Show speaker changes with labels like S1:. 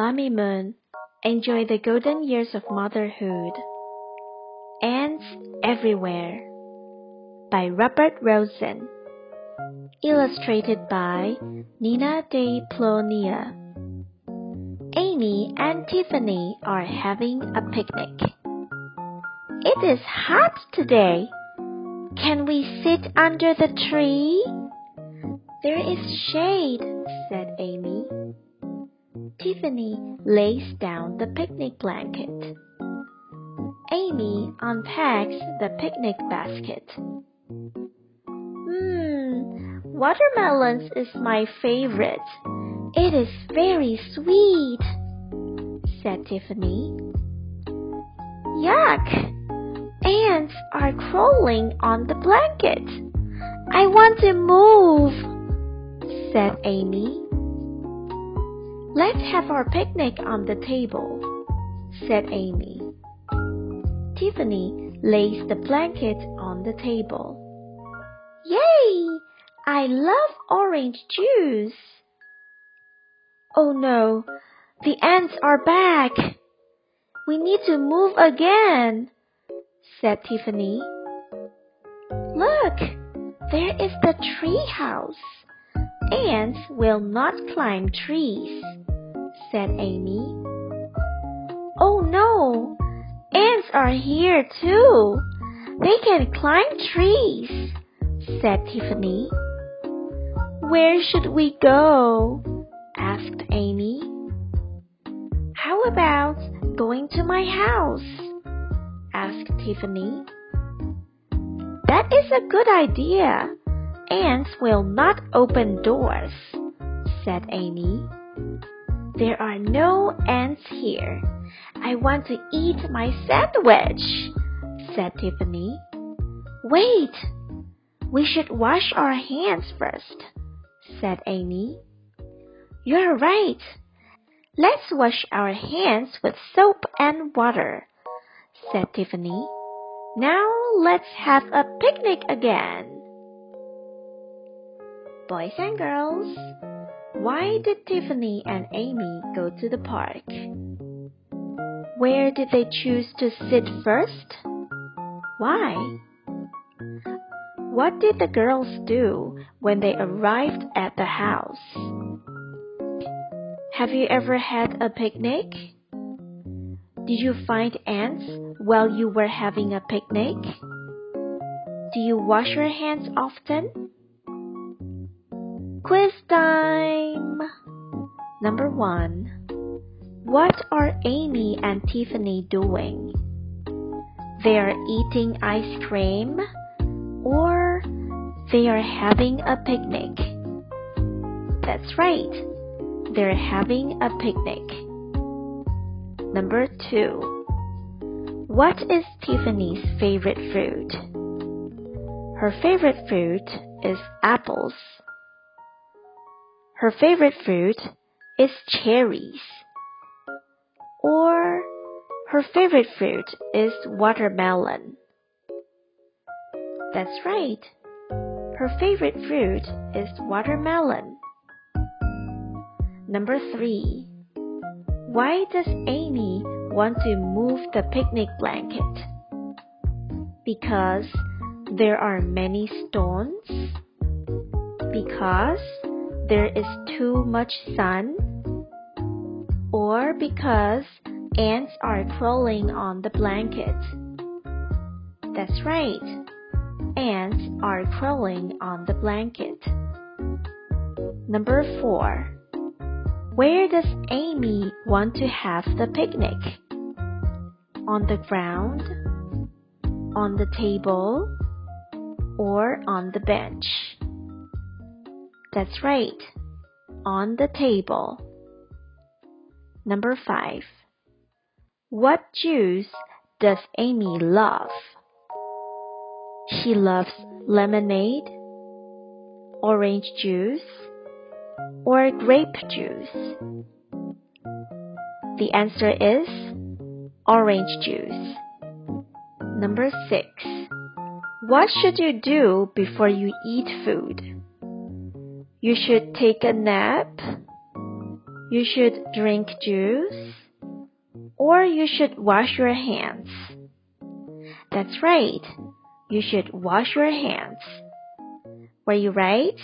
S1: Mommy Moon, enjoy the golden years of motherhood. Ants Everywhere by Robert Rosen. Illustrated by Nina de Polonia. Amy and Tiffany are having a picnic. It is hot today. Can we sit under the tree? There is shade. Tiffany lays down the picnic blanket. Amy unpacks the picnic basket. Mmm, watermelons is my favorite. It is very sweet, said Tiffany. Yuck! Ants are crawling on the blanket. I want to move, said Amy. Let's have our picnic on the table, said Amy. Tiffany lays the blanket on the table. Yay! I love orange juice. Oh no, the ants are back. We need to move again, said Tiffany. Look, there is the tree house. Ants will not climb trees, said Amy. Oh no, ants are here too. They can climb trees, said Tiffany. Where should we go? asked Amy. How about going to my house? asked Tiffany. That is a good idea. Ants will not open doors, said Amy. There are no ants here. I want to eat my sandwich, said Tiffany. Wait, we should wash our hands first, said Amy. You're right. Let's wash our hands with soap and water, said Tiffany. Now let's have a picnic again. Boys and girls, why did Tiffany and Amy go to the park? Where did they choose to sit first? Why? What did the girls do when they arrived at the house? Have you ever had a picnic? Did you find ants while you were having a picnic? Do you wash your hands often? Quiz time! Number one. What are Amy and Tiffany doing? They are eating ice cream or they are having a picnic. That's right. They're having a picnic. Number two. What is Tiffany's favorite fruit? Her favorite fruit is apples. Her favorite fruit is cherries. Or her favorite fruit is watermelon. That's right. Her favorite fruit is watermelon. Number three. Why does Amy want to move the picnic blanket? Because there are many stones? Because there is too much sun? Or because ants are crawling on the blanket? That's right. Ants are crawling on the blanket. Number 4. Where does Amy want to have the picnic? On the ground? On the table? Or on the bench? That's right. On the table. Number 5. What juice does Amy love? She loves lemonade, orange juice, or grape juice. The answer is orange juice. Number 6. What should you do before you eat food? You should take a nap. You should drink juice. Or you should wash your hands. That's right. You should wash your hands. Were you right?